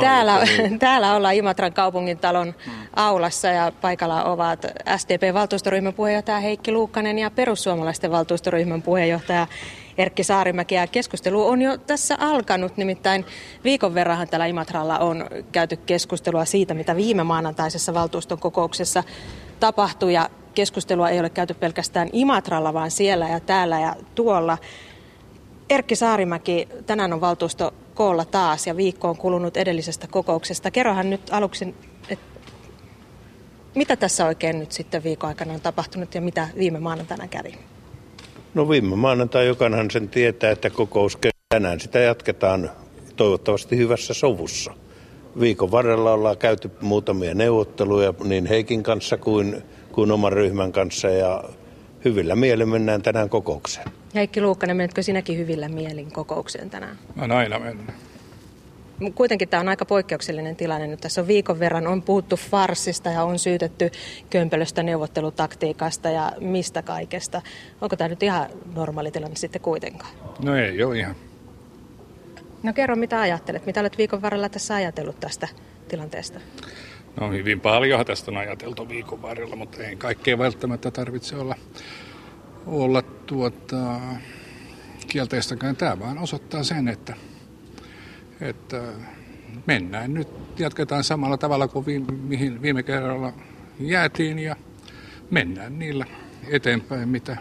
Täällä, täällä ollaan Imatran kaupungin talon aulassa ja paikalla ovat SDP-valtuustoryhmän puheenjohtaja Heikki Luukkanen ja perussuomalaisten valtuustoryhmän puheenjohtaja Erkki Saarimäki. Ja keskustelu on jo tässä alkanut, nimittäin viikon verran täällä Imatralla on käyty keskustelua siitä, mitä viime maanantaisessa valtuuston kokouksessa tapahtui. Ja keskustelua ei ole käyty pelkästään Imatralla, vaan siellä ja täällä ja tuolla. Erkki Saarimäki, tänään on valtuusto koolla taas ja viikko on kulunut edellisestä kokouksesta. Kerrohan nyt aluksi, että mitä tässä oikein nyt sitten viikon aikana on tapahtunut ja mitä viime maanantaina kävi? No viime maanantai jokainen sen tietää, että kokous tänään sitä jatketaan toivottavasti hyvässä sovussa. Viikon varrella ollaan käyty muutamia neuvotteluja niin Heikin kanssa kuin, kuin oman ryhmän kanssa ja hyvillä mielin mennään tänään kokoukseen. Heikki Luukkanen, menetkö sinäkin hyvillä mielin kokoukseen tänään? Mä aina mennyt. Kuitenkin tämä on aika poikkeuksellinen tilanne. Nyt tässä on viikon verran on puhuttu farsista ja on syytetty kömpelöstä neuvottelutaktiikasta ja mistä kaikesta. Onko tämä nyt ihan normaali tilanne sitten kuitenkaan? No ei ole ihan. No kerro, mitä ajattelet? Mitä olet viikon varrella tässä ajatellut tästä tilanteesta? No hyvin paljon tästä on ajateltu viikon varrella, mutta ei kaikkea välttämättä tarvitse olla, olla tuota, kielteistäkään. Tämä vaan osoittaa sen, että, että mennään nyt, jatketaan samalla tavalla kuin viime, mihin viime kerralla jäätiin ja mennään niillä eteenpäin, mitä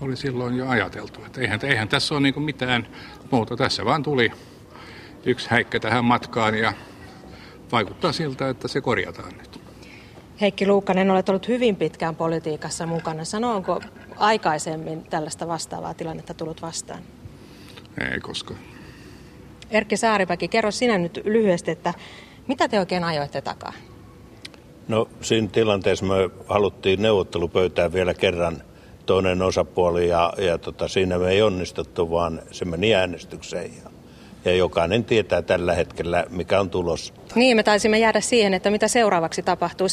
oli silloin jo ajateltu. Että eihän, eihän tässä ole niin mitään muuta. Tässä vaan tuli yksi häikkä tähän matkaan ja vaikuttaa siltä, että se korjataan nyt. Heikki Luukkanen, olet ollut hyvin pitkään politiikassa mukana. Sano, onko aikaisemmin tällaista vastaavaa tilannetta tullut vastaan? Ei koskaan. Erkki Saaripäki, kerro sinä nyt lyhyesti, että mitä te oikein ajoitte takaa? No siinä tilanteessa me haluttiin neuvottelupöytään vielä kerran toinen osapuoli ja, ja tota, siinä me ei onnistuttu, vaan se meni äänestykseen. Ja ja jokainen tietää tällä hetkellä, mikä on tulos. Niin, me taisimme jäädä siihen, että mitä seuraavaksi tapahtuu.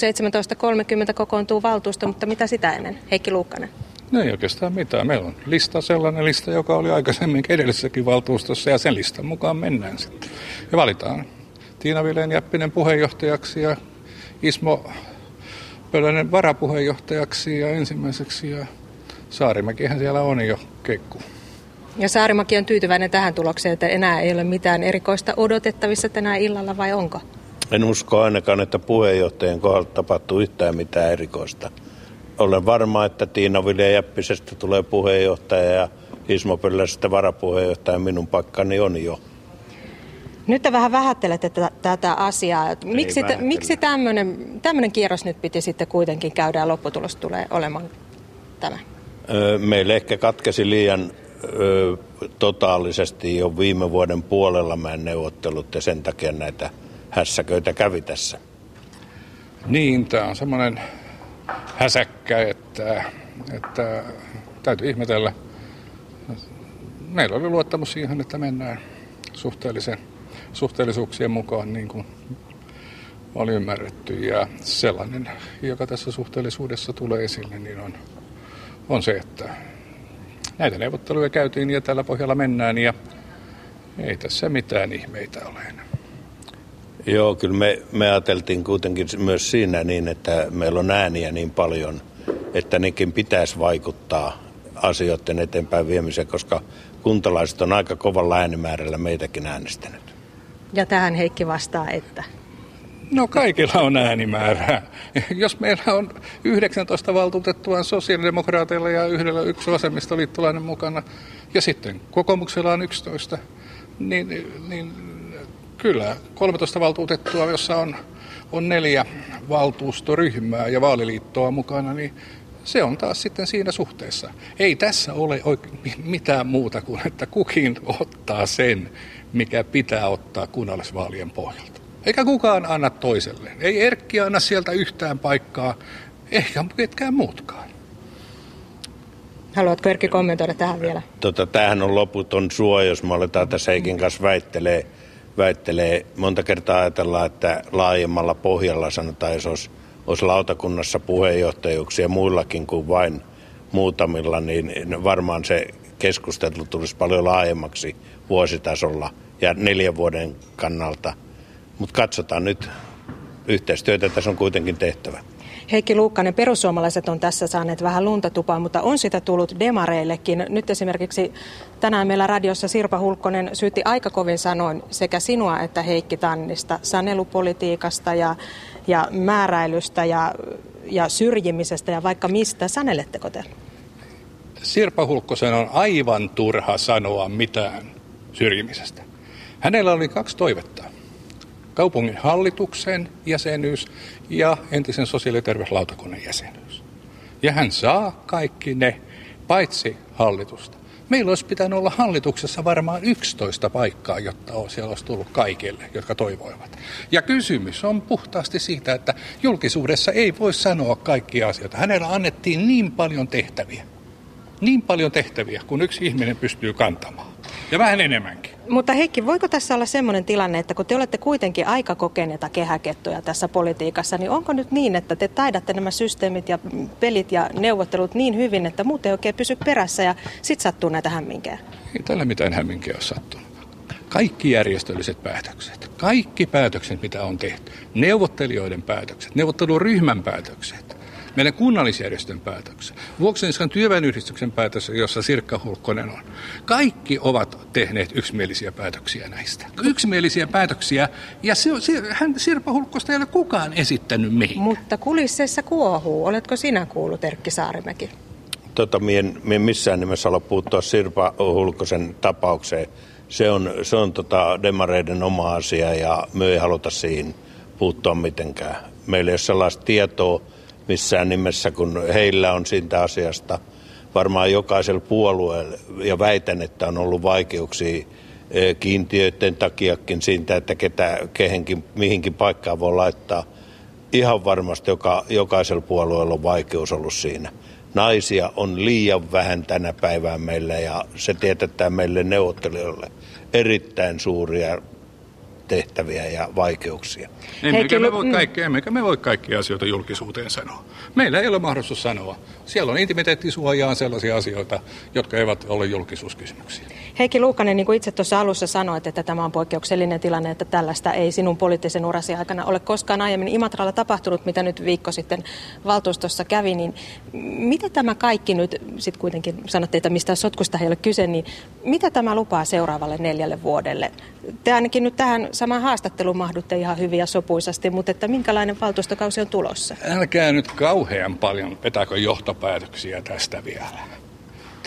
17.30 kokoontuu valtuusto, mutta mitä sitä ennen? Heikki Luukkanen. No ei oikeastaan mitään. Meillä on lista, sellainen lista, joka oli aikaisemmin edellisessäkin valtuustossa, ja sen listan mukaan mennään sitten. Ja valitaan Tiina Vileen Jäppinen puheenjohtajaksi ja Ismo Pölänen varapuheenjohtajaksi ja ensimmäiseksi, ja Saarimäkihän siellä on jo kekku. Ja Saarimaki on tyytyväinen tähän tulokseen, että enää ei ole mitään erikoista odotettavissa tänä illalla vai onko? En usko ainakaan, että puheenjohtajan kohdalla tapahtuu yhtään mitään erikoista. Olen varma, että Tiina Vilja Jäppisestä tulee puheenjohtaja ja Ismo Pölläsestä varapuheenjohtaja. Minun paikkani on jo. Nyt te vähän vähättelette tätä, tätä asiaa. Miksi, t- miksi tämmöinen kierros nyt piti sitten kuitenkin käydä ja lopputulos tulee olemaan tämä? Meille ehkä katkesi liian ö, totaalisesti jo viime vuoden puolella meidän neuvottelut ja sen takia näitä hässäköitä kävi tässä. Niin, tämä on semmoinen häsäkkä, että, että täytyy ihmetellä. Meillä oli luottamus siihen, että mennään suhteellisen, suhteellisuuksien mukaan niin kuin oli ymmärretty. Ja sellainen, joka tässä suhteellisuudessa tulee esille, niin on, on se, että näitä neuvotteluja käytiin ja tällä pohjalla mennään ja ei tässä mitään ihmeitä ole enää. Joo, kyllä me, me ajateltiin kuitenkin myös siinä niin, että meillä on ääniä niin paljon, että nekin pitäisi vaikuttaa asioiden eteenpäin viemiseen, koska kuntalaiset on aika kovalla äänimäärällä meitäkin äänestänyt. Ja tähän Heikki vastaa, että? No kaikilla on äänimäärää. Jos meillä on 19 valtuutettua sosiaalidemokraateilla ja yhdellä yksi vasemmistoliittolainen mukana ja sitten kokoomuksella on 11, niin, niin kyllä 13 valtuutettua, jossa on, on neljä valtuustoryhmää ja vaaliliittoa mukana, niin se on taas sitten siinä suhteessa. Ei tässä ole oikein mitään muuta kuin, että kukin ottaa sen, mikä pitää ottaa kunnallisvaalien pohjalta. Eikä kukaan anna toiselle. Ei Erkki anna sieltä yhtään paikkaa, eikä ketkään muutkaan. Haluatko Erkki kommentoida tähän vielä? Tota, tämähän on loputon suo, jos me aletaan tässä Heikin kanssa väittelee, väittelee. Monta kertaa ajatellaan, että laajemmalla pohjalla sanotaan, jos olisi, olisi lautakunnassa puheenjohtajuuksia muillakin kuin vain muutamilla, niin varmaan se keskustelu tulisi paljon laajemmaksi vuositasolla ja neljän vuoden kannalta. Mutta katsotaan nyt, yhteistyötä tässä on kuitenkin tehtävä. Heikki Luukkanen, perussuomalaiset on tässä saaneet vähän luntatupaa, mutta on sitä tullut demareillekin. Nyt esimerkiksi tänään meillä radiossa Sirpa Hulkkonen syytti aika kovin sanoin sekä sinua että Heikki Tannista sanelupolitiikasta ja, ja määräilystä ja, ja syrjimisestä ja vaikka mistä. Saneletteko te? Sirpa Hulkkosen on aivan turha sanoa mitään syrjimisestä. Hänellä oli kaksi toivetta kaupungin hallituksen jäsenyys ja entisen sosiaali- ja terveyslautakunnan jäsenyys. Ja hän saa kaikki ne, paitsi hallitusta. Meillä olisi pitänyt olla hallituksessa varmaan 11 paikkaa, jotta siellä olisi tullut kaikille, jotka toivoivat. Ja kysymys on puhtaasti siitä, että julkisuudessa ei voi sanoa kaikkia asioita. Hänellä annettiin niin paljon tehtäviä, niin paljon tehtäviä, kun yksi ihminen pystyy kantamaan. Ja vähän enemmänkin. Mutta Heikki, voiko tässä olla sellainen tilanne, että kun te olette kuitenkin aika kokeneita kehäkettoja tässä politiikassa, niin onko nyt niin, että te taidatte nämä systeemit ja pelit ja neuvottelut niin hyvin, että muut ei oikein pysy perässä ja sit sattuu näitä hämminkeä? Ei tällä mitään hämminkeä ole sattunut. Kaikki järjestölliset päätökset, kaikki päätökset, mitä on tehty, neuvottelijoiden päätökset, neuvotteluryhmän päätökset, meidän kunnallisjärjestön päätöksen, Vuoksenniskan työväenyhdistyksen päätös, jossa Sirkka Hulkkonen on. Kaikki ovat tehneet yksimielisiä päätöksiä näistä. Yksimielisiä päätöksiä, ja se, se, hän, Sirpa Hulkkosta ei ole kukaan esittänyt mihin. Mutta kulisseissa kuohuu. Oletko sinä kuullut, Erkki Saarimäki? Tota, mien, mien missään nimessä olla puuttua Sirpa Hulkkosen tapaukseen. Se on, se on tota demareiden oma asia ja me ei haluta siihen puuttua mitenkään. Meillä ei ole sellaista tietoa, missään nimessä, kun heillä on siitä asiasta varmaan jokaisella puolueella, ja väitän, että on ollut vaikeuksia e, kiintiöiden takiakin siitä, että ketä, kehenkin, mihinkin paikkaan voi laittaa. Ihan varmasti joka, jokaisella puolueella on vaikeus ollut siinä. Naisia on liian vähän tänä päivänä meillä ja se tietää meille neuvottelijoille erittäin suuria tehtäviä ja vaikeuksia. Emmekä me, voi kaikki, emmekä me voi kaikkia asioita julkisuuteen sanoa. Meillä ei ole mahdollisuus sanoa. Siellä on intimiteettisuojaan sellaisia asioita, jotka eivät ole julkisuuskysymyksiä. Heikki Luukkanen, niin kuin itse tuossa alussa sanoit, että tämä on poikkeuksellinen tilanne, että tällaista ei sinun poliittisen urasi aikana ole koskaan aiemmin Imatralla tapahtunut, mitä nyt viikko sitten valtuustossa kävi, niin mitä tämä kaikki nyt, sitten kuitenkin sanotte, että mistä sotkusta ei ole kyse, niin mitä tämä lupaa seuraavalle neljälle vuodelle? Te ainakin nyt tähän samaan haastatteluun mahdutte ihan hyvin ja sopuisasti, mutta että minkälainen valtuustokausi on tulossa? Älkää nyt kauhean paljon vetäkö johtopäätöksiä tästä vielä.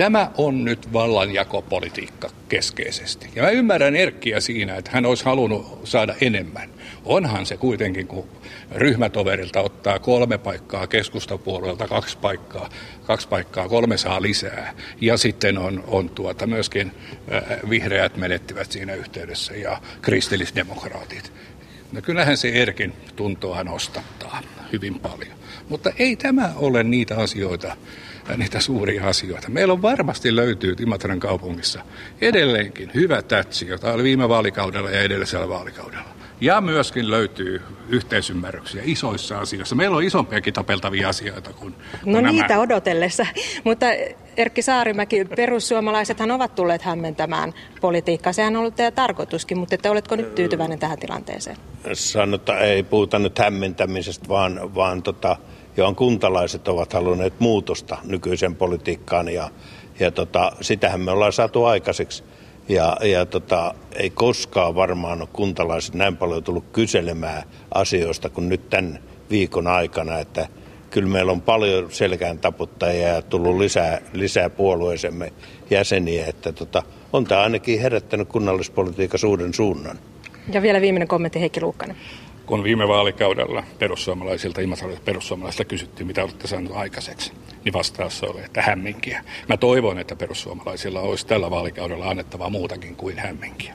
Tämä on nyt vallanjakopolitiikka keskeisesti. Ja mä ymmärrän Erkkiä siinä, että hän olisi halunnut saada enemmän. Onhan se kuitenkin, kun ryhmätoverilta ottaa kolme paikkaa, keskustapuolueelta kaksi paikkaa, kaksi paikkaa, kolme saa lisää. Ja sitten on, on tuota myöskin äh, vihreät menettivät siinä yhteydessä ja kristillisdemokraatit. No kyllähän se Erkin tuntoa nostattaa hyvin paljon. Mutta ei tämä ole niitä asioita, niitä suuria asioita. Meillä on varmasti löytyy Imatran kaupungissa edelleenkin hyvä tätsi, jota oli viime vaalikaudella ja edellisellä vaalikaudella. Ja myöskin löytyy yhteisymmärryksiä isoissa asioissa. Meillä on isompiakin tapeltavia asioita kuin No nämä. niitä odotellessa. Mutta Erkki Saarimäki, perussuomalaisethan ovat tulleet hämmentämään politiikkaa. Sehän on ollut teidän tarkoituskin, mutta että oletko nyt tyytyväinen tähän tilanteeseen? Sanota, ei puhuta nyt hämmentämisestä, vaan, vaan tota, johon kuntalaiset ovat halunneet muutosta nykyisen politiikkaan ja, ja tota, sitähän me ollaan saatu aikaiseksi. Ja, ja tota, ei koskaan varmaan ole kuntalaiset näin paljon tullut kyselemään asioista kuin nyt tämän viikon aikana, että kyllä meillä on paljon selkään taputtajia ja tullut lisää, lisää puolueisemme jäseniä, että tota, on tämä ainakin herättänyt kunnallispolitiikan uuden suunnan. Ja vielä viimeinen kommentti Heikki Luukkanen kun viime vaalikaudella perussuomalaisilta, perussuomalaisilta kysyttiin, mitä olette saaneet aikaiseksi, niin vastaus oli, että hämminkiä. Mä toivon, että perussuomalaisilla olisi tällä vaalikaudella annettavaa muutakin kuin hämminkiä.